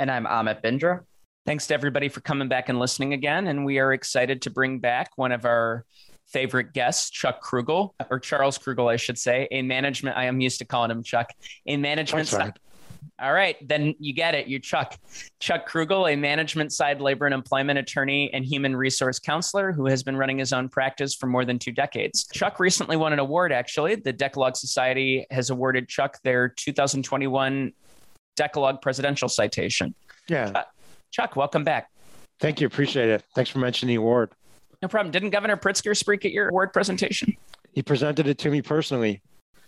And I'm Amit Bindra. Thanks to everybody for coming back and listening again. And we are excited to bring back one of our favorite guests, Chuck Krugel, or Charles Krugel, I should say, a management. I am used to calling him Chuck, a management. Side, all right, then you get it. You're Chuck. Chuck Krugel, a management side labor and employment attorney and human resource counselor who has been running his own practice for more than two decades. Chuck recently won an award, actually. The Decalogue Society has awarded Chuck their 2021 Decalogue Presidential Citation. Yeah. Chuck, Chuck, welcome back. Thank you. Appreciate it. Thanks for mentioning the award. No problem. Didn't Governor Pritzker speak at your award presentation? He presented it to me personally.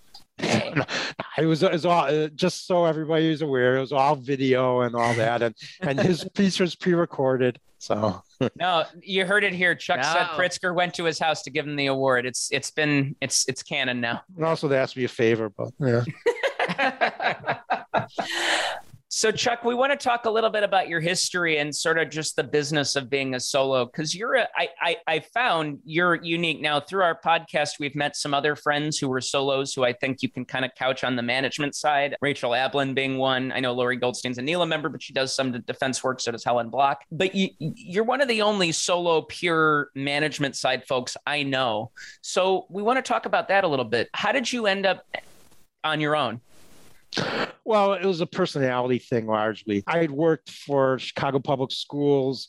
it was, it was all uh, just so everybody was aware. It was all video and all that, and and his piece was pre-recorded. So no, you heard it here. Chuck no. said Pritzker went to his house to give him the award. It's it's been it's it's canon now. And also, they asked me a favor, but yeah. So, Chuck, we want to talk a little bit about your history and sort of just the business of being a solo because you're a, I, I, I found you're unique. Now, through our podcast, we've met some other friends who were solos who I think you can kind of couch on the management side. Rachel Ablin being one. I know Lori Goldstein's a NELA member, but she does some defense work. So does Helen Block. But you, you're one of the only solo pure management side folks I know. So, we want to talk about that a little bit. How did you end up on your own? Well, it was a personality thing largely. I had worked for Chicago Public Schools,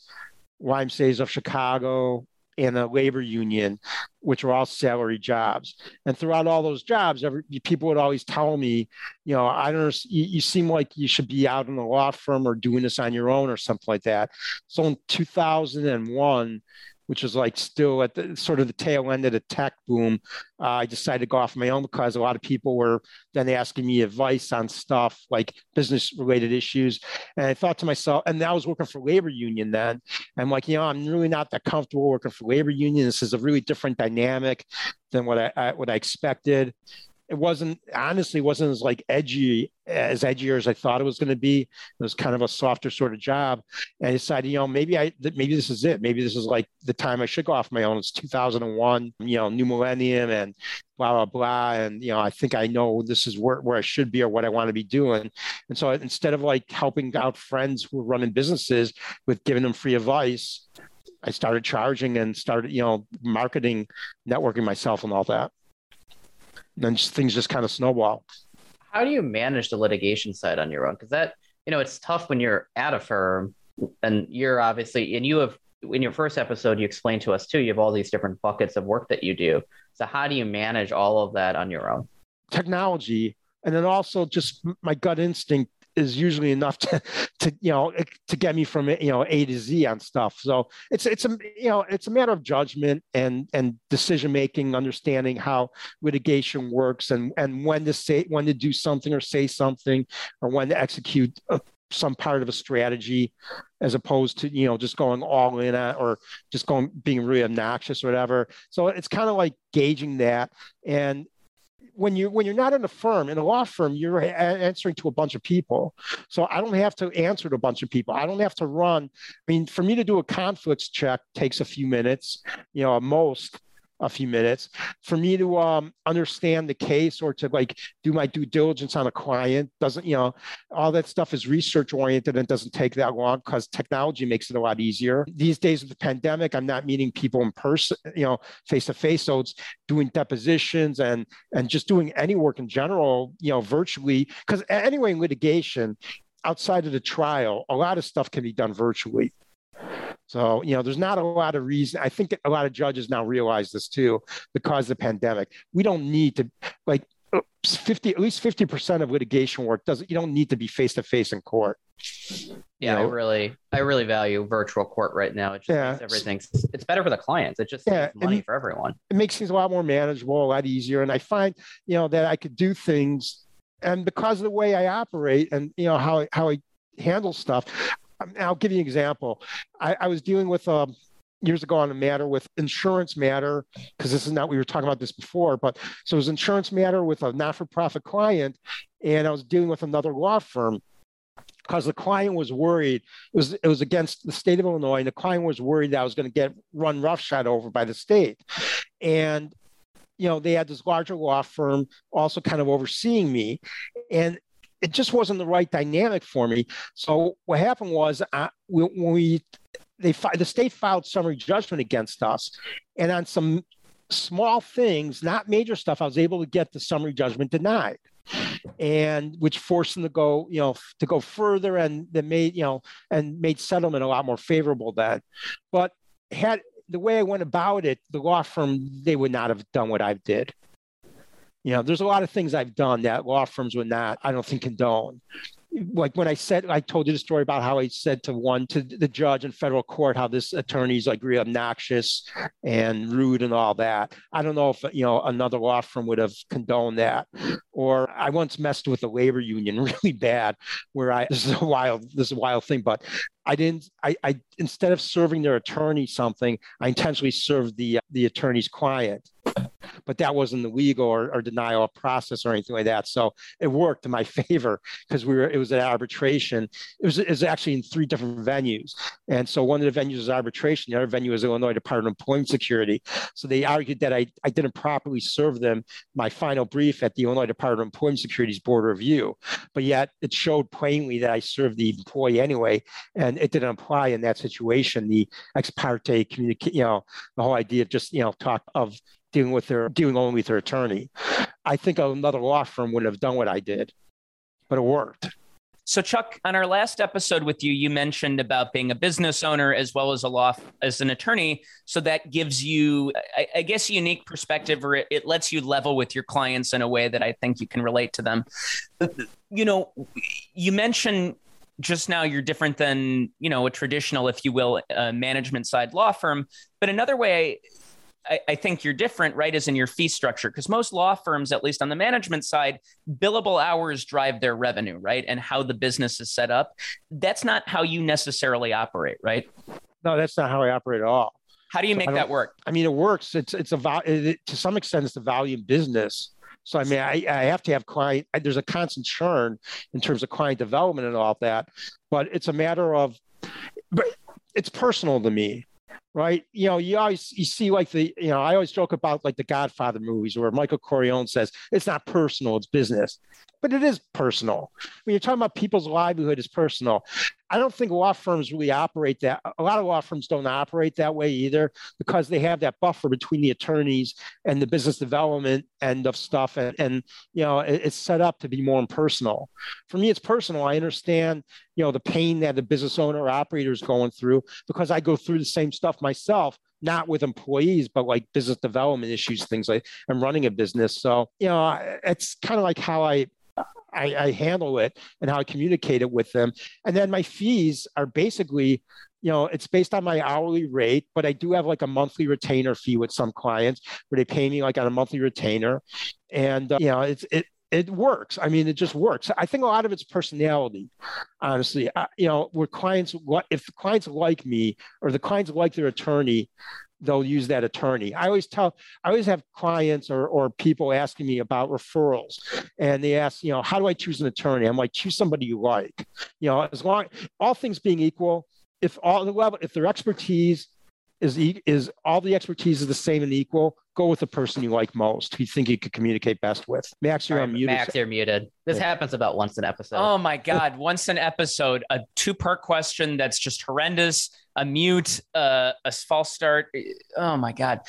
YMCA's of Chicago, and a labor union, which were all salary jobs. And throughout all those jobs, every, people would always tell me, you know, I don't, you, you seem like you should be out in a law firm or doing this on your own or something like that. So in 2001, which was like still at the sort of the tail end of the tech boom. Uh, I decided to go off my own because a lot of people were then asking me advice on stuff like business related issues. And I thought to myself, and I was working for labor union then. I'm like, you know, I'm really not that comfortable working for labor union. This is a really different dynamic than what I, I what I expected it wasn't honestly wasn't as like edgy as edgier as I thought it was going to be. It was kind of a softer sort of job. And I decided, you know, maybe I maybe this is it. Maybe this is like the time I should go off my own. It's 2001, you know, new millennium and blah blah blah. And you know, I think I know this is where, where I should be or what I want to be doing. And so instead of like helping out friends who are running businesses with giving them free advice, I started charging and started, you know, marketing, networking myself and all that then just, things just kind of snowball. How do you manage the litigation side on your own? Because that, you know, it's tough when you're at a firm and you're obviously, and you have, in your first episode, you explained to us too, you have all these different buckets of work that you do. So how do you manage all of that on your own? Technology. And then also just my gut instinct is usually enough to, to you know to get me from you know A to Z on stuff. So it's it's a you know it's a matter of judgment and and decision making, understanding how litigation works and and when to say when to do something or say something or when to execute a, some part of a strategy as opposed to you know just going all in at or just going being really obnoxious or whatever so it's kind of like gauging that and when you when you're not in a firm in a law firm you're answering to a bunch of people. So i don't have to answer to a bunch of people. I don't have to run. I mean for me to do a conflicts check takes a few minutes you know most a few minutes for me to um, understand the case or to like do my due diligence on a client. Doesn't you know all that stuff is research oriented and doesn't take that long because technology makes it a lot easier. These days with the pandemic i'm not meeting people in person you know face to face so it's doing depositions and and just doing any work in general you know virtually. Because anyway in litigation outside of the trial a lot of stuff can be done virtually so, you know, there's not a lot of reason. I think a lot of judges now realize this too because of the pandemic. We don't need to, like, 50 at least 50% of litigation work doesn't you don't need to be face to face in court yeah you know? i really i really value virtual court right now it just yeah. makes everything it's better for the clients it just yeah, money it, for everyone it makes things a lot more manageable a lot easier and i find you know that i could do things and because of the way i operate and you know how how i handle stuff. I'll give you an example. I, I was dealing with um, years ago on a matter with insurance matter because this is not we were talking about this before but so it was insurance matter with a not-for-profit client and i was dealing with another law firm because the client was worried it was it was against the state of illinois and the client was worried that i was going to get run roughshod over by the state and you know they had this larger law firm also kind of overseeing me and it just wasn't the right dynamic for me so what happened was I, when we they the state filed summary judgment against us, and on some small things, not major stuff, I was able to get the summary judgment denied, and which forced them to go, you know, to go further, and they made, you know, and made settlement a lot more favorable then. But had the way I went about it, the law firm they would not have done what I did. You know, there's a lot of things I've done that law firms would not, I don't think, condone like when I said, I told you the story about how I said to one, to the judge in federal court, how this attorney's like really obnoxious and rude and all that. I don't know if, you know, another law firm would have condoned that. Or I once messed with a labor union really bad where I, this is a wild, this is a wild thing, but I didn't, I, I instead of serving their attorney something, I intentionally served the, the attorney's client but that wasn't the legal or, or denial of process or anything like that. So it worked in my favor because we were it was an arbitration. It was, it was actually in three different venues. And so one of the venues was arbitration, the other venue was Illinois Department of Employment Security. So they argued that I, I didn't properly serve them my final brief at the Illinois Department of Employment Security's board review. But yet it showed plainly that I served the employee anyway, and it didn't apply in that situation. The ex parte communicate, you know, the whole idea of just, you know, talk of dealing with their dealing only with their attorney. I think another law firm would have done what I did, but it worked. So, Chuck, on our last episode with you, you mentioned about being a business owner as well as a law as an attorney. So that gives you, I, I guess, a unique perspective, or it, it lets you level with your clients in a way that I think you can relate to them. You know, you mentioned just now you're different than you know a traditional, if you will, management side law firm. But another way I think you're different, right? Is in your fee structure because most law firms, at least on the management side, billable hours drive their revenue, right? And how the business is set up. That's not how you necessarily operate, right? No, that's not how I operate at all. How do you make that work? I mean, it works. It's it's a it, to some extent it's a value business. So I mean, I, I have to have client. There's a constant churn in terms of client development and all that, but it's a matter of, but it's personal to me right? You know, you always you see like the you know I always joke about like the Godfather movies where Michael Corleone says it's not personal, it's business, but it is personal. When you're talking about people's livelihood, is personal. I don't think law firms really operate that. A lot of law firms don't operate that way either because they have that buffer between the attorneys and the business development end of stuff. And, and you know, it, it's set up to be more impersonal. For me, it's personal. I understand, you know, the pain that the business owner or operator is going through because I go through the same stuff myself not with employees, but like business development issues, things like I'm running a business. So, you know, it's kind of like how I I, I handle it and how I communicate it with them. And then my fees are basically you know, it's based on my hourly rate, but I do have like a monthly retainer fee with some clients where they pay me like on a monthly retainer, and uh, you know, it's it it works. I mean, it just works. I think a lot of it's personality, honestly. I, you know, where clients if clients like me or the clients like their attorney, they'll use that attorney. I always tell, I always have clients or, or people asking me about referrals and they ask, you know, how do I choose an attorney? I'm like, choose somebody you like, you know, as long, all things being equal, if all the level, if their expertise is, is all the expertise is the same and equal, go with the person you like most, who you think you could communicate best with. Max, you're right, unmuted. Max, you're muted. This yeah. happens about once an episode. Oh my God. once an episode, a two part question that's just horrendous a mute, uh, a false start. Oh my God.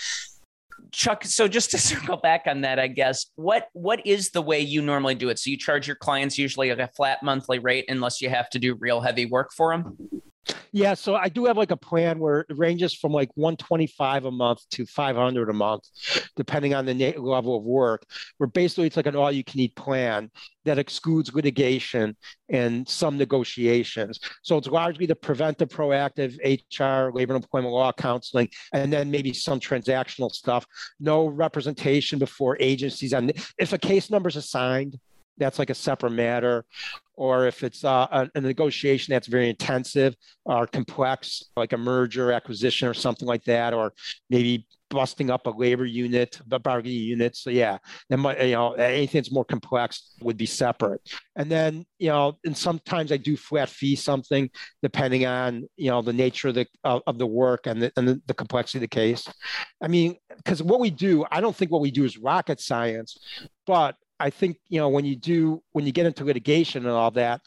Chuck, so just to circle back on that, I guess what what is the way you normally do it? So you charge your clients usually like a flat monthly rate unless you have to do real heavy work for them. Yeah, so I do have like a plan where it ranges from like 125 a month to 500 a month, depending on the na- level of work. Where basically it's like an all-you-can-eat plan that excludes litigation and some negotiations. So it's largely the preventive, proactive HR, labor and employment law counseling, and then maybe some transactional stuff. No representation before agencies. And if a case number is assigned, that's like a separate matter or if it's uh, a, a, negotiation that's very intensive or complex, like a merger, acquisition, or something like that, or maybe busting up a labor unit, the bargaining unit. So yeah, then might, you know anything that's more complex would be separate. And then you know, and sometimes I do flat fee something depending on you know the nature of the of, of the work and the, and the complexity of the case. I mean, because what we do, I don't think what we do is rocket science, but I think you know when you do when you get into litigation and all that,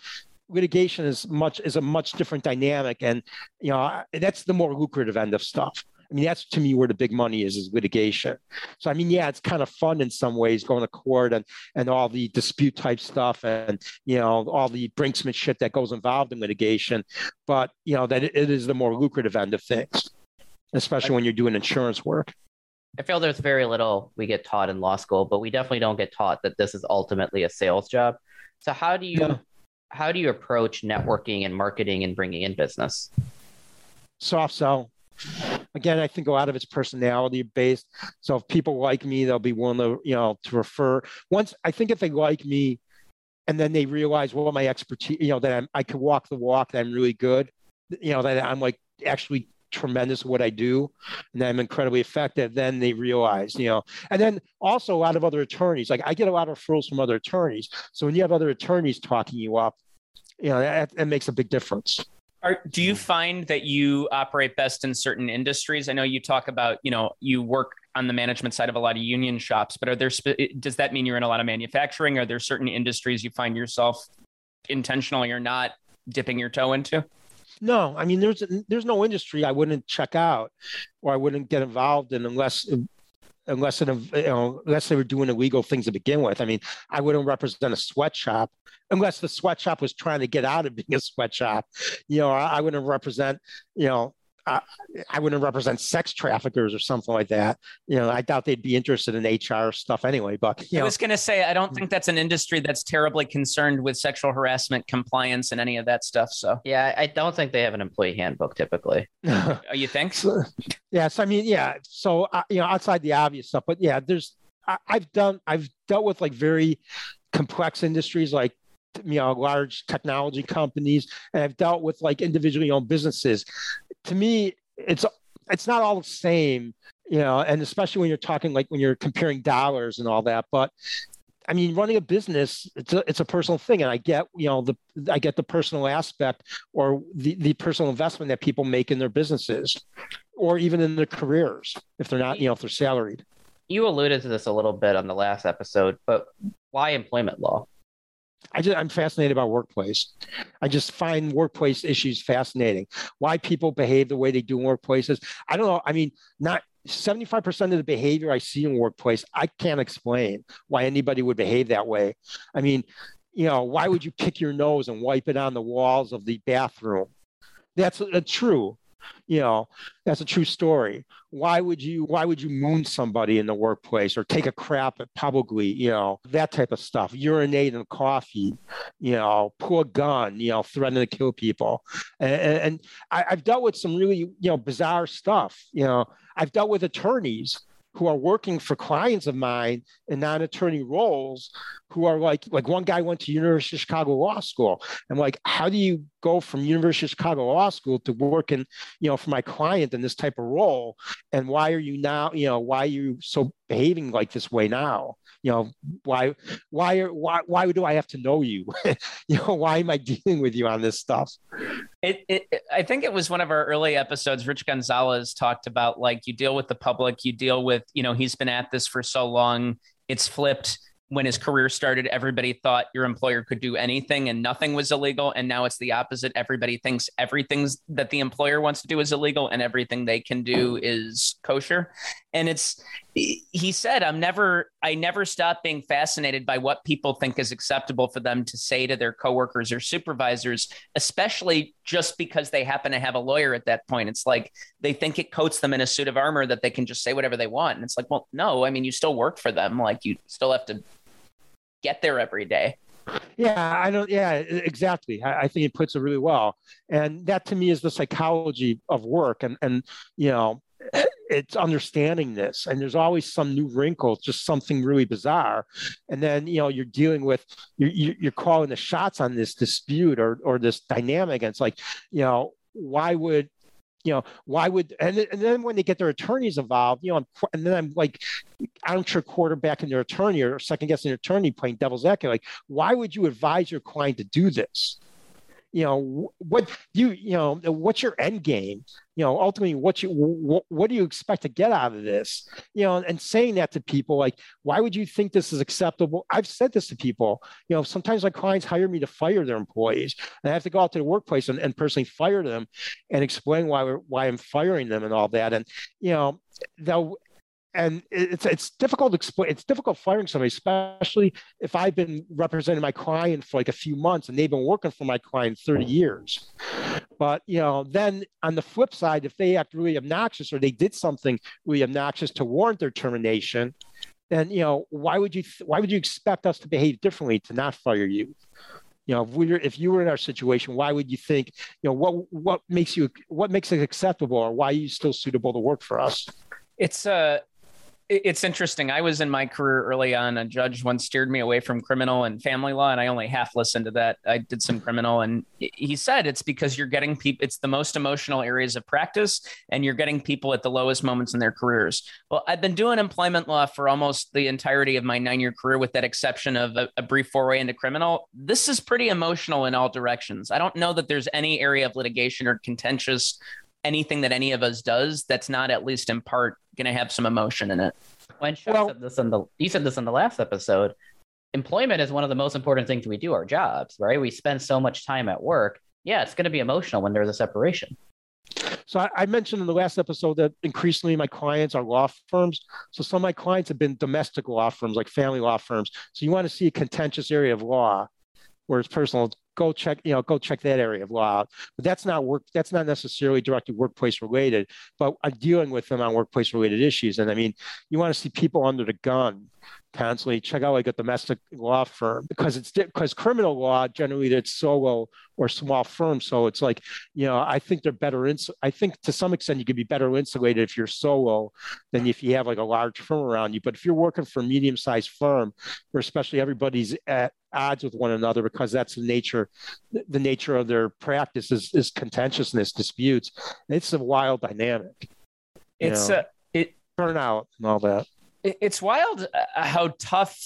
litigation is much is a much different dynamic, and you know that's the more lucrative end of stuff. I mean, that's to me where the big money is, is litigation. So, I mean, yeah, it's kind of fun in some ways going to court and, and all the dispute type stuff and, you know, all the brinksman shit that goes involved in litigation. But, you know, that it is the more lucrative end of things, especially when you're doing insurance work. I feel there's very little we get taught in law school, but we definitely don't get taught that this is ultimately a sales job. So how do you yeah. how do you approach networking and marketing and bringing in business? Soft sell. Again, I think a lot of it's personality based. So if people like me, they'll be willing to you know to refer. Once I think if they like me, and then they realize well my expertise, you know that I'm, I can walk the walk, that I'm really good. You know that I'm like actually tremendous what I do and I'm incredibly effective, then they realize, you know, and then also a lot of other attorneys, like I get a lot of referrals from other attorneys. So when you have other attorneys talking you up, you know, that, that makes a big difference. Are, do you mm. find that you operate best in certain industries? I know you talk about, you know, you work on the management side of a lot of union shops, but are there, does that mean you're in a lot of manufacturing? Are there certain industries you find yourself intentionally or not dipping your toe into? No, I mean there's there's no industry I wouldn't check out or I wouldn't get involved in unless unless it, you know unless they were doing illegal things to begin with. I mean, I wouldn't represent a sweatshop unless the sweatshop was trying to get out of being a sweatshop. You know, I, I wouldn't represent you know I, wouldn't represent sex traffickers or something like that. You know, I doubt they'd be interested in HR stuff anyway. But I was going to say, I don't think that's an industry that's terribly concerned with sexual harassment compliance and any of that stuff. So yeah, I don't think they have an employee handbook typically. oh, you think? So, yes, I mean, yeah. So uh, you know, outside the obvious stuff, but yeah, there's I, I've done I've dealt with like very complex industries like you know large technology companies and i've dealt with like individually owned businesses to me, it's it's not all the same, you know, and especially when you're talking like when you're comparing dollars and all that. But I mean, running a business, it's a, it's a personal thing. And I get, you know, the, I get the personal aspect or the, the personal investment that people make in their businesses or even in their careers if they're not, you know, if they're salaried. You alluded to this a little bit on the last episode, but why employment law? I just, I'm fascinated about workplace. I just find workplace issues fascinating. Why people behave the way they do in workplaces. I don't know. I mean, not 75% of the behavior I see in workplace, I can't explain why anybody would behave that way. I mean, you know, why would you pick your nose and wipe it on the walls of the bathroom? That's uh, true you know that's a true story. Why would you why would you moon somebody in the workplace or take a crap at publicly you know that type of stuff? Urinate in coffee you know pull a gun you know threaten to kill people. And, and I, i've dealt with some really you know bizarre stuff you know. I've dealt with attorneys who are working for clients of mine in non-attorney roles who are like like one guy went to University of Chicago Law School. I'm like, how do you go from University of Chicago Law School to working, you know, for my client in this type of role? And why are you now, you know, why are you so behaving like this way now? You know, why why are why why do I have to know you? you know, why am I dealing with you on this stuff? It, it I think it was one of our early episodes. Rich Gonzalez talked about like you deal with the public, you deal with, you know, he's been at this for so long, it's flipped when his career started, everybody thought your employer could do anything and nothing was illegal. And now it's the opposite. Everybody thinks everything that the employer wants to do is illegal and everything they can do is kosher. And it's, he said, I'm never, I never stop being fascinated by what people think is acceptable for them to say to their coworkers or supervisors, especially just because they happen to have a lawyer at that point. It's like they think it coats them in a suit of armor that they can just say whatever they want. And it's like, well, no, I mean, you still work for them. Like you still have to get there every day. Yeah, I don't. Yeah, exactly. I, I, think it puts it really well, and that to me is the psychology of work. And and you know, it's understanding this and there's always some new wrinkle just something really bizarre and then you know you're dealing with you're, you're calling the shots on this dispute or or this dynamic and it's like you know why would you know why would and, and then when they get their attorneys involved you know and then i'm like i'm sure quarterbacking their attorney or second guessing their attorney playing devil's advocate. Like why would you advise your client to do this you know what you you know what's your end game? You know ultimately what you what, what do you expect to get out of this? You know and saying that to people like why would you think this is acceptable? I've said this to people. You know sometimes my clients hire me to fire their employees and i have to go out to the workplace and, and personally fire them and explain why why i'm firing them and all that. And you know they'll and it's it's difficult to explain. It's difficult firing somebody, especially if I've been representing my client for like a few months and they've been working for my client 30 years. But you know, then on the flip side, if they act really obnoxious or they did something really obnoxious to warrant their termination, then you know, why would you why would you expect us to behave differently to not fire you? You know, if we were if you were in our situation, why would you think, you know, what what makes you what makes it acceptable or why are you still suitable to work for us? It's uh it's interesting. I was in my career early on. A judge once steered me away from criminal and family law, and I only half listened to that. I did some criminal, and he said it's because you're getting people. It's the most emotional areas of practice, and you're getting people at the lowest moments in their careers. Well, I've been doing employment law for almost the entirety of my nine year career, with that exception of a, a brief foray into criminal. This is pretty emotional in all directions. I don't know that there's any area of litigation or contentious anything that any of us does that's not at least in part going to have some emotion in it. When Chuck well, said this in the you said this in the last episode, employment is one of the most important things we do our jobs, right? We spend so much time at work. Yeah, it's going to be emotional when there's a separation. So I, I, mentioned in the last episode that increasingly my clients are law firms. So some of my clients have been domestic law firms, like family law firms. So you want to see a contentious area of law where it's personal go check, you know, go check that area of law out. But that's not work. That's not necessarily directly workplace related. But I'm dealing with them on workplace related issues. And I mean, you want to see people under the gun constantly check out like a domestic law firm because it's because criminal law generally it's solo or small firm so it's like you know i think they're better ins- i think to some extent you could be better insulated if you're solo than if you have like a large firm around you but if you're working for a medium-sized firm where especially everybody's at odds with one another because that's the nature the nature of their practice is, is contentiousness disputes. It's a wild dynamic it's a it turnout and all that. It's wild uh, how tough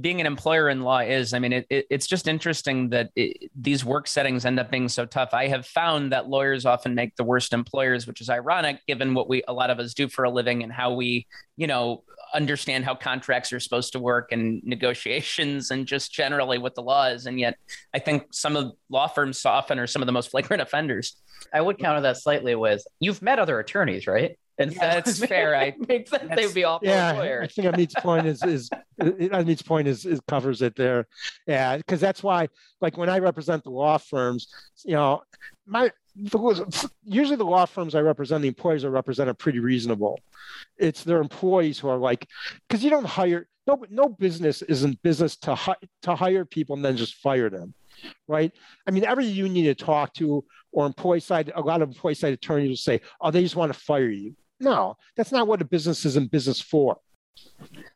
being an employer in law is. I mean, it, it, it's just interesting that it, these work settings end up being so tough. I have found that lawyers often make the worst employers, which is ironic given what we a lot of us do for a living and how we, you know, understand how contracts are supposed to work and negotiations and just generally what the law is. And yet, I think some of law firms often are some of the most flagrant offenders. I would counter that slightly with you've met other attorneys, right? And yeah, that's fair. I makes sense. They would be all yeah. I think Amit's point is is Amit's point is, is covers it there. Yeah, because that's why, like when I represent the law firms, you know, my usually the law firms I represent, the employees I represent are pretty reasonable. It's their employees who are like, because you don't hire no no business isn't business to hi, to hire people and then just fire them right? I mean, every union you talk to or employee side, a lot of employee side attorneys will say, oh, they just want to fire you. No, that's not what a business is in business for.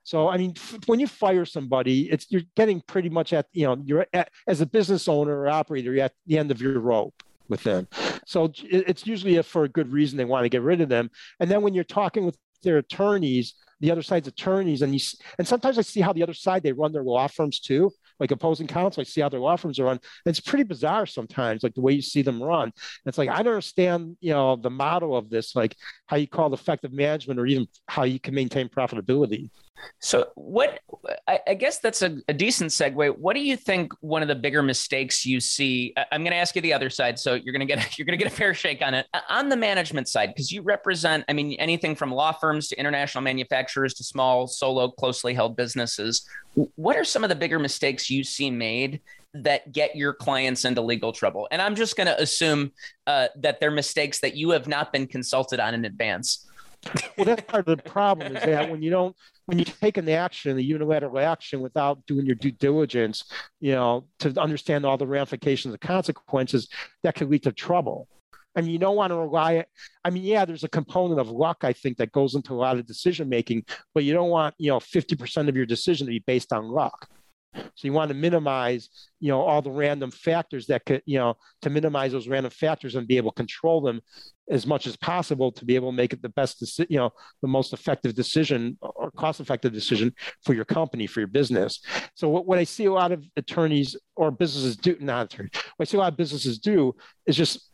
So, I mean, when you fire somebody, it's you're getting pretty much at you know you're at, as a business owner or operator, you're at the end of your rope with them. So it's usually for a good reason they want to get rid of them. And then when you're talking with their attorneys, the other side's attorneys, and you and sometimes I see how the other side they run their law firms too like opposing counsel. I see how their law firms are run. It's pretty bizarre sometimes, like the way you see them run. it's like I don't understand, you know, the model of this, like how you call it effective management or even how you can maintain profitability. So, what I, I guess that's a, a, decent segue. What do you think one of the bigger mistakes you see? I'm going to ask you the other side, so you're going to get you're going to get a fair shake on it on the management side because you represent. I mean, anything from law firms to international manufacturers to small solo closely held businesses. What are some of the bigger mistakes you see made that get your clients into legal trouble? And I'm just going to assume uh, that they're mistakes that you have not been consulted on in advance. well, that's part of the problem is that when you don't when you take an action, the unilateral action, without doing your due diligence, you know, to understand all the ramifications and consequences, that could lead to trouble. I mean, you don't want to rely. I mean, yeah, there's a component of luck I think that goes into a lot of decision making, but you don't want you know 50% of your decision to be based on luck. So you want to minimize, you know, all the random factors that could, you know, to minimize those random factors and be able to control them as much as possible to be able to make it the best, you know, the most effective decision or cost-effective decision for your company, for your business. So what, what I see a lot of attorneys or businesses do, not attorneys, what I see a lot of businesses do is just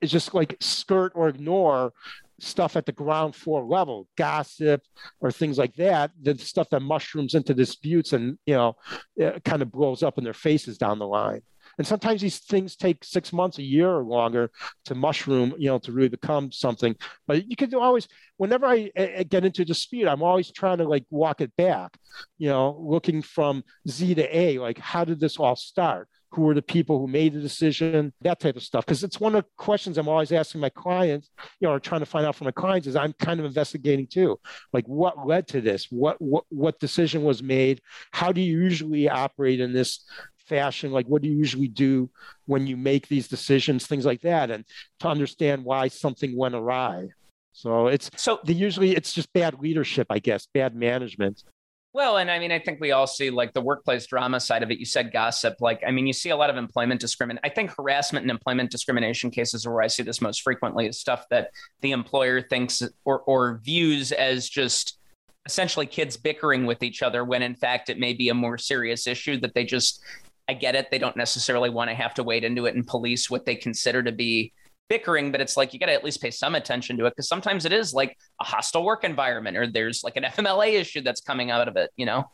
is just like skirt or ignore stuff at the ground floor level, gossip or things like that, the stuff that mushrooms into disputes and you know uh, kind of blows up in their faces down the line. And sometimes these things take six months, a year or longer to mushroom, you know, to really become something. But you can always, whenever I, I get into dispute, I'm always trying to like walk it back, you know, looking from Z to A, like how did this all start? Who were the people who made the decision, that type of stuff. Because it's one of the questions I'm always asking my clients, you know, or trying to find out from my clients is I'm kind of investigating too. Like what led to this? What what what decision was made? How do you usually operate in this fashion? Like what do you usually do when you make these decisions, things like that, and to understand why something went awry. So it's so the, usually it's just bad leadership, I guess, bad management. Well, and I mean, I think we all see like the workplace drama side of it. You said gossip. Like, I mean, you see a lot of employment discrimination. I think harassment and employment discrimination cases are where I see this most frequently is stuff that the employer thinks or, or views as just essentially kids bickering with each other when in fact it may be a more serious issue that they just, I get it. They don't necessarily want to have to wade into it and police what they consider to be bickering, but it's like you got to at least pay some attention to it because sometimes it is like a hostile work environment or there's like an FMLA issue that's coming out of it, you know?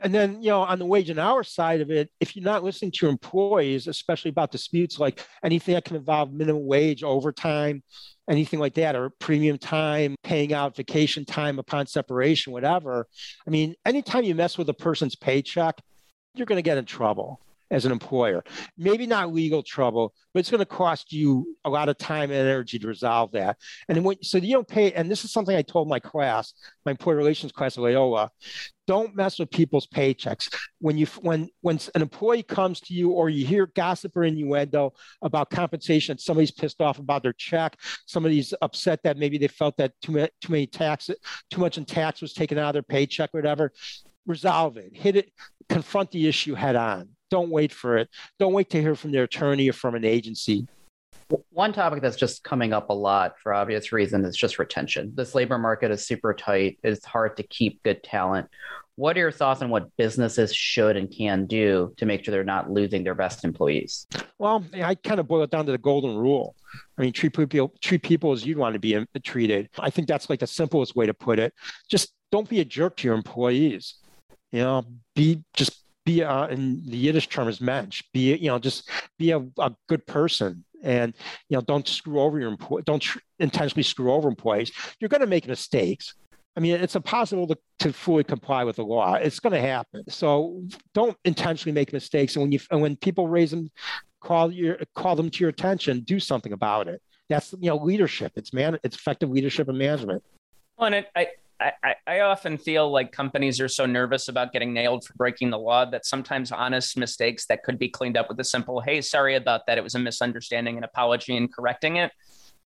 And then, you know, on the wage and hour side of it, if you're not listening to your employees, especially about disputes like anything that can involve minimum wage, overtime, anything like that, or premium time, paying out vacation time upon separation, whatever. I mean, anytime you mess with a person's paycheck, you're going to get in trouble as an employer. Maybe not legal trouble, but it's going to cost you a lot of time and energy to resolve that. And when, so you don't pay, and this is something I told my class, my employee relations class at Loyola, don't mess with people's paychecks. When you when when an employee comes to you or you hear gossip or innuendo about compensation, somebody's pissed off about their check, somebody's upset that maybe they felt that too many, too many tax, too much in tax was taken out of their paycheck, whatever. Resolve it, hit it, confront the issue head on don't wait for it. Don't wait to hear from their attorney or from an agency. One topic that's just coming up a lot for obvious reasons is just retention. This labor market is super tight. It's hard to keep good talent. What are your thoughts on what businesses should and can do to make sure they're not losing their best employees? Well, I kind of boil it down to the golden rule. I mean, treat people treat people as you'd want to be uh, treated. I think that's like the simplest way to put it. Just don't be a jerk to your employees. You know, be just be in the Yiddish term is mensch. Be you know just be a, a good person and you know don't screw over your employee. Don't tr- intentionally screw over employees. You're going to make mistakes. I mean, it's impossible to, to fully comply with the law. It's going to happen. So don't intentionally make mistakes. And when you and when people raise them, call your call them to your attention. Do something about it. That's you know leadership. It's man. It's effective leadership and management. Well, and it, I I, I often feel like companies are so nervous about getting nailed for breaking the law that sometimes honest mistakes that could be cleaned up with a simple, hey, sorry about that. It was a misunderstanding, an apology, and correcting it.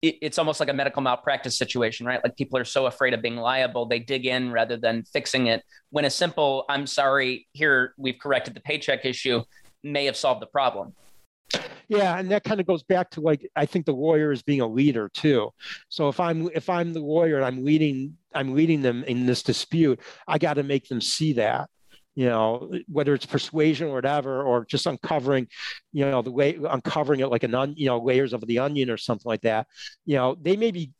it. It's almost like a medical malpractice situation, right? Like people are so afraid of being liable, they dig in rather than fixing it. When a simple, I'm sorry, here, we've corrected the paycheck issue, may have solved the problem. Yeah, and that kind of goes back to like I think the lawyer is being a leader too. So if I'm if I'm the lawyer and I'm leading I'm leading them in this dispute, I got to make them see that. You know, whether it's persuasion or whatever, or just uncovering, you know, the way uncovering it like an on, you know, layers of the onion or something like that. You know, they may be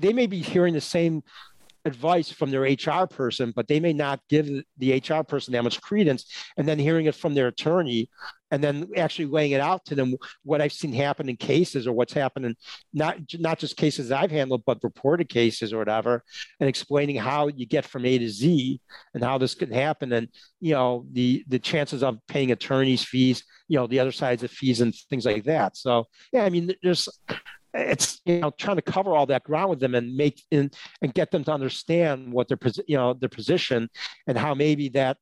they may be hearing the same advice from their HR person, but they may not give the HR person that much credence. And then hearing it from their attorney and then actually laying it out to them what I've seen happen in cases or what's happening, not, not just cases I've handled, but reported cases or whatever, and explaining how you get from A to Z and how this could happen. And, you know, the, the chances of paying attorneys fees, you know, the other sides of fees and things like that. So, yeah, I mean, there's, it's you know trying to cover all that ground with them and make and, and get them to understand what their you know their position and how maybe that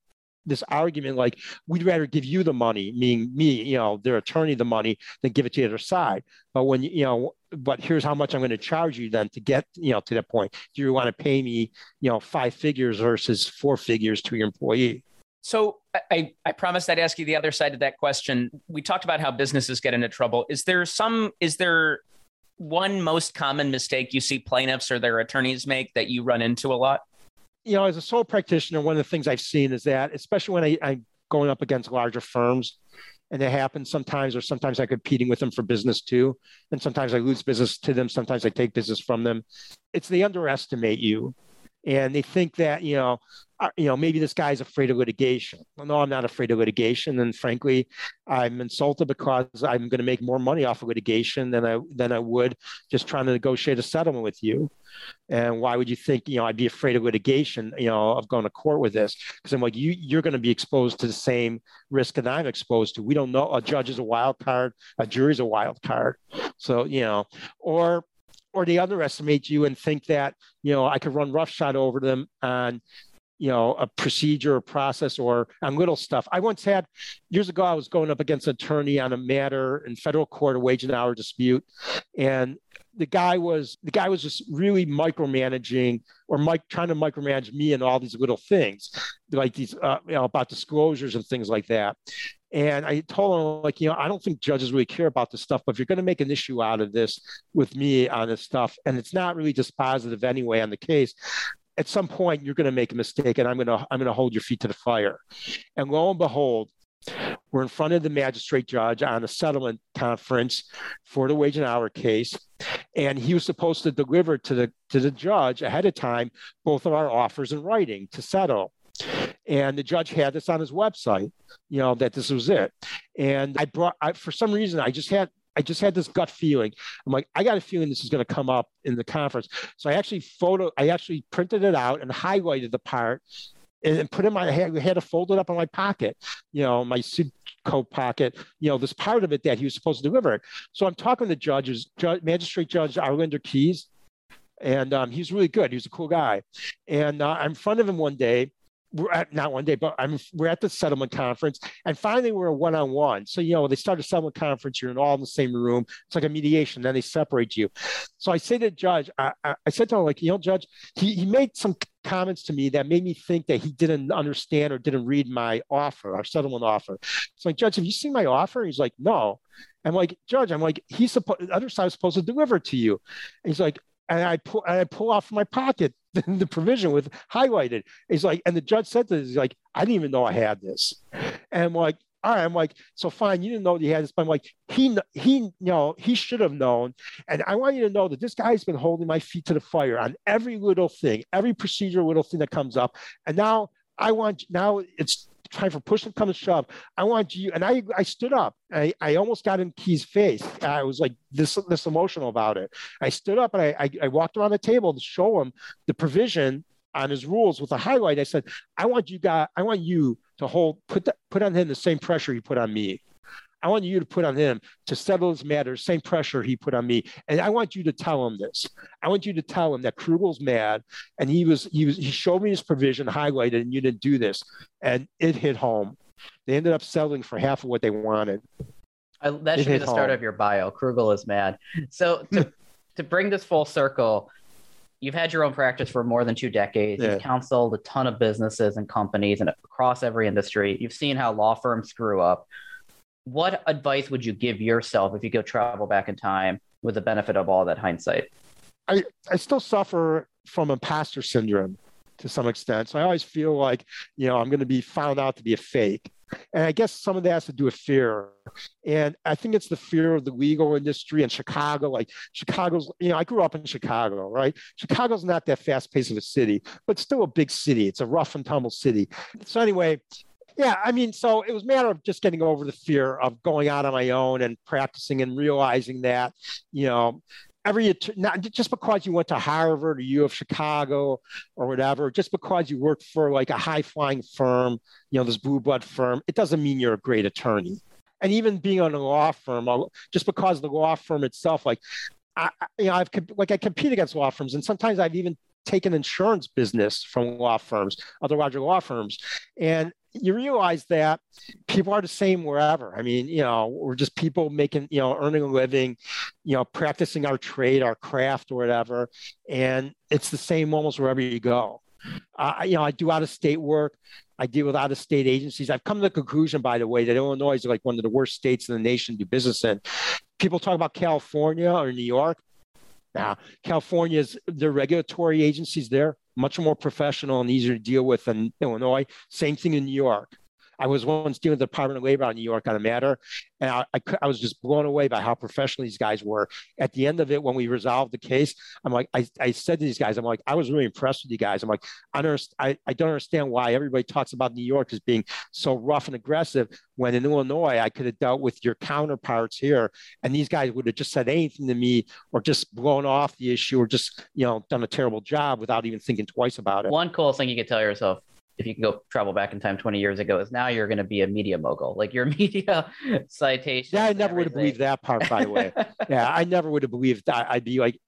this argument like we'd rather give you the money, meaning me, you know, their attorney the money, than give it to the other side. But when you know, but here's how much I'm going to charge you then to get you know to that point. Do you want to pay me you know five figures versus four figures to your employee? So I, I promised I'd ask you the other side of that question. We talked about how businesses get into trouble. Is there some, is there one most common mistake you see plaintiffs or their attorneys make that you run into a lot? You know, as a sole practitioner, one of the things I've seen is that, especially when I, I'm going up against larger firms, and it happens sometimes, or sometimes I'm competing with them for business too. And sometimes I lose business to them, sometimes I take business from them. It's they underestimate you and they think that you know Uh, you know maybe this guy's afraid of litigation. Well no i'm not afraid of litigation. And frankly i'm insulted because i'm going to make more money off of litigation than i than i would just trying to negotiate a settlement with you. And why would you think you know i'd be afraid of litigation you know of going to court with this? Because i'm like you you're going to be exposed to the same risk that i'm exposed to. We don't know. A judge is a wild card. A jury's a wild card. So you know or or they underestimate you and think that you know I could run roughshod over them on you know a procedure or process or on little stuff. I once had years ago I was going up against an attorney on a matter in federal court, a wage and hour dispute, and the guy was the guy was just really micromanaging or Mike trying to micromanage me and all these little things like these uh, you know about disclosures and things like that and I told him, like, you know, I don't think judges really care about this stuff, but if you're going to make an issue out of this with me on this stuff, and it's not really just positive anyway on the case, at some point you're going to make a mistake, and I'm going to I'm going to hold your feet to the fire. And lo and behold, we're in front of the magistrate judge on a settlement conference for the wage and hour case, and he was supposed to deliver to the to the judge ahead of time both of our offers in writing to settle. And the judge had this on his website, you know, that this was it. And I brought, I, for some reason, I just had, I just had this gut feeling. I'm like, I got a feeling this is going to come up in the conference. So I actually photo, I actually printed it out and highlighted the part and put in my, I had, had to fold it up in my pocket, you know, my suit coat pocket, you know, this part of it that he was supposed to deliver it. So I'm talking to judges, judge, Magistrate Judge Arlander Keys, and um, he's really good. He's a cool guy. And uh, I'm in front of him one day, we're at not one day, but I'm we're at the settlement conference, and finally we're a one-on-one. So you know they start a settlement conference, you're in all in the same room. It's like a mediation. Then they separate you. So I say to the judge, I, I, I said to him like, you know, judge, he he made some comments to me that made me think that he didn't understand or didn't read my offer, our settlement offer. So like, judge, have you seen my offer? He's like, no. I'm like, Judge, I'm like, he's supposed, the other side is supposed to deliver to you. And he's like, and I pull, and I pull off my pocket the, the, provision with highlighted. He's like, and the judge said to this, he's like, I didn't even know I had this. And I'm like, all right, I'm like, so fine, you didn't know that he had this, but I'm like, he, he, you know, he should have known. And I want you to know that this guy's been holding my feet to the fire on every little thing, every procedure, little thing that comes up. And now I want, now it's time for push to come to shove. I want you, and I, I stood up. I, I almost got in Key's face. I was like this, this emotional about it. I stood up and I, I, I walked around the table to show him the provision on his rules with a highlight. I said, I want you guys, I want you to hold, put that, put on him the same pressure you put on me. I want you to put on him to settle his matters, same pressure he put on me. And I want you to tell him this. I want you to tell him that Krugel's mad and he was he was he showed me his provision highlighted and you didn't do this. And it hit home. They ended up settling for half of what they wanted. I, that should be the home. start of your bio. Krugel is mad. So to, to bring this full circle, you've had your own practice for more than two decades. Yeah. You've counseled a ton of businesses and companies and across every industry. You've seen how law firms screw up what advice would you give yourself if you could travel back in time with the benefit of all that hindsight? I, I still suffer from imposter syndrome to some extent. So I always feel like, you know, I'm going to be found out to be a fake. And I guess some of that has to do with fear. And I think it's the fear of the legal industry in Chicago. Like Chicago's, you know, I grew up in Chicago, right? Chicago's not that fast paced of a city, but still a big city. It's a rough and tumble city. So anyway, yeah, I mean, so it was a matter of just getting over the fear of going out on my own and practicing and realizing that, you know, every not just because you went to Harvard or U of Chicago or whatever, just because you worked for like a high flying firm, you know, this blue blood firm, it doesn't mean you're a great attorney. And even being on a law firm, just because the law firm itself, like, I, you know, I've like I compete against law firms, and sometimes I've even taken insurance business from law firms, other larger law firms, and you realize that people are the same wherever. I mean, you know, we're just people making, you know, earning a living, you know, practicing our trade, our craft, or whatever, and it's the same almost wherever you go. Uh, you know, I do out of state work. I deal with out of state agencies. I've come to the conclusion, by the way, that Illinois is like one of the worst states in the nation to do business in. People talk about California or New York. Now, California's their regulatory agencies there much more professional and easier to deal with than Illinois. Same thing in New York. I was once dealing with the Department of Labor out in New York on a matter, and I, I, I, was just blown away by how professional these guys were. At the end of it, when we resolved the case, I'm like, I, I said to these guys, I'm like, I was really impressed with you guys. I'm like, I don't, I, I don't understand why everybody talks about New York as being so rough and aggressive when in Illinois, I could have dealt with your counterparts here, and these guys would have just said anything to me or just blown off the issue or just, you know, done a terrible job without even thinking twice about it. One cool thing you could tell yourself if you can go travel back in time 20 years ago is now you're going to be a media mogul. Like your media citation yeah i never would have believed that part by the way. Yeah i never would have believed that. I'd be like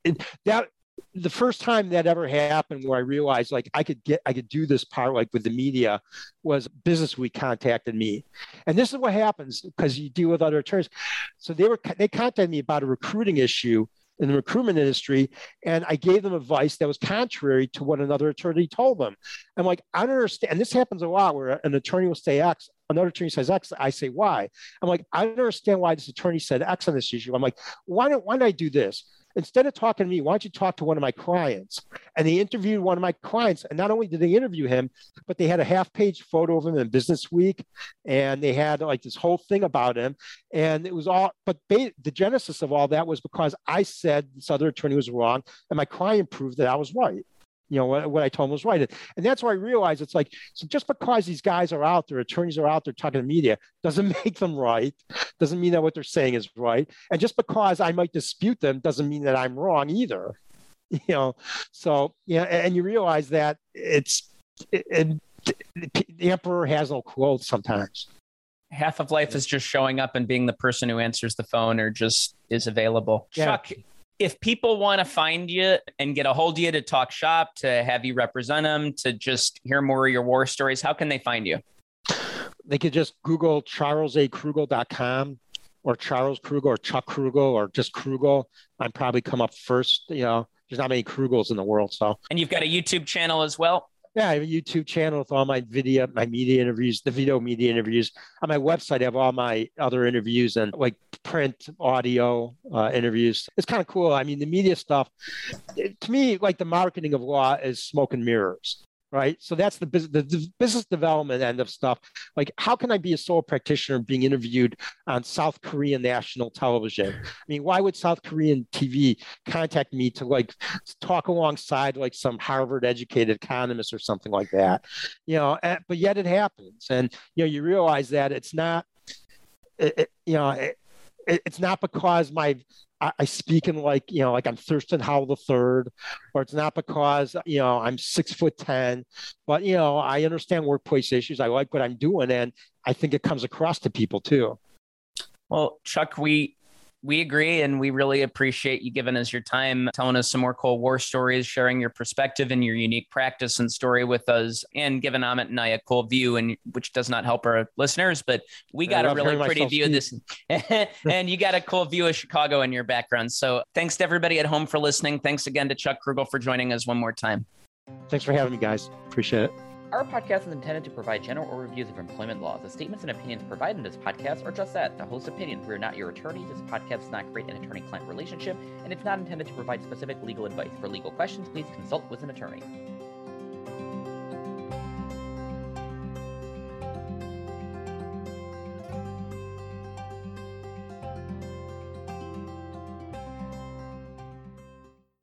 that the first time that ever happened where i realized like i could get i could do this part like with the media was business week contacted me. And this is what happens because you deal with other attorneys. So they were they contacted me about a recruiting issue in the recruitment industry. And I gave them advice that was contrary to what another attorney told them. I'm like, I don't understand. And this happens a lot where an attorney will say X, another attorney says X, I say Y. I'm like, I don't understand why this attorney said X on this issue. I'm like, why don't, why don't I do this? Instead of talking to me, why don't you talk to one of my clients? And they interviewed one of my clients. And not only did they interview him, but they had a half page photo of him in Business Week. And they had like this whole thing about him. And it was all, but they, the genesis of all that was because I said this other attorney was wrong. And my client proved that I was right you know what, what I told him was right, and that's why I realized it's like so just because these guys are out there, attorneys are out there talking to media, doesn't make them right. Doesn't mean that what they're saying is right, and just because I might dispute them doesn't mean that I'm wrong either. You know, so yeah, and you realize that it's it, it, the emperor has no clothes sometimes half of life is just showing up and being the person who answers the phone or just is available. Yeah. Chuck, if people want to find you and get a hold of you to talk shop, to have you represent them, to just hear more of your war stories, how can they find you? They could just Google charlesakrugel.com or Charles Krugel or Chuck Krugel or just Krugel. I'm probably come up first. You know, there's not many Krugels in the world. So, and you've got a YouTube channel as well. Yeah, I have a YouTube channel with all my video, my media interviews, the video media interviews. On my website, I have all my other interviews and like print, audio uh, interviews. It's kind of cool. I mean, the media stuff, it, to me, like the marketing of law is smoke and mirrors right? So that's the business, the business development end of stuff. Like, how can I be a sole practitioner being interviewed on South Korean national television? I mean, why would South Korean TV contact me to like talk alongside like some Harvard educated economist or something like that? You know, eh, but yet it happens, and you know, you realize that it's not, it, it, you know. It, it's not because my I, speak in like you know like I'm Thurston Howell the third, or it's not because you know I'm six foot ten, but you know I understand workplace issues. I like what I'm doing, and I think it comes across to people too. Well, Chuck, we we agree and we really appreciate you giving us your time telling us some more cold war stories sharing your perspective and your unique practice and story with us and giving amit and i a cool view and which does not help our listeners but we got a really pretty view of this and you got a cool view of chicago in your background. So thanks to everybody at home for listening. Thanks again to chuck krugel for joining us one more time. Thanks for having me guys. Appreciate it our podcast is intended to provide general overviews of employment laws. The statements and opinions provided in this podcast are just that, the host's opinions. We are not your attorneys. This podcast does not create an attorney-client relationship, and it's not intended to provide specific legal advice. For legal questions, please consult with an attorney.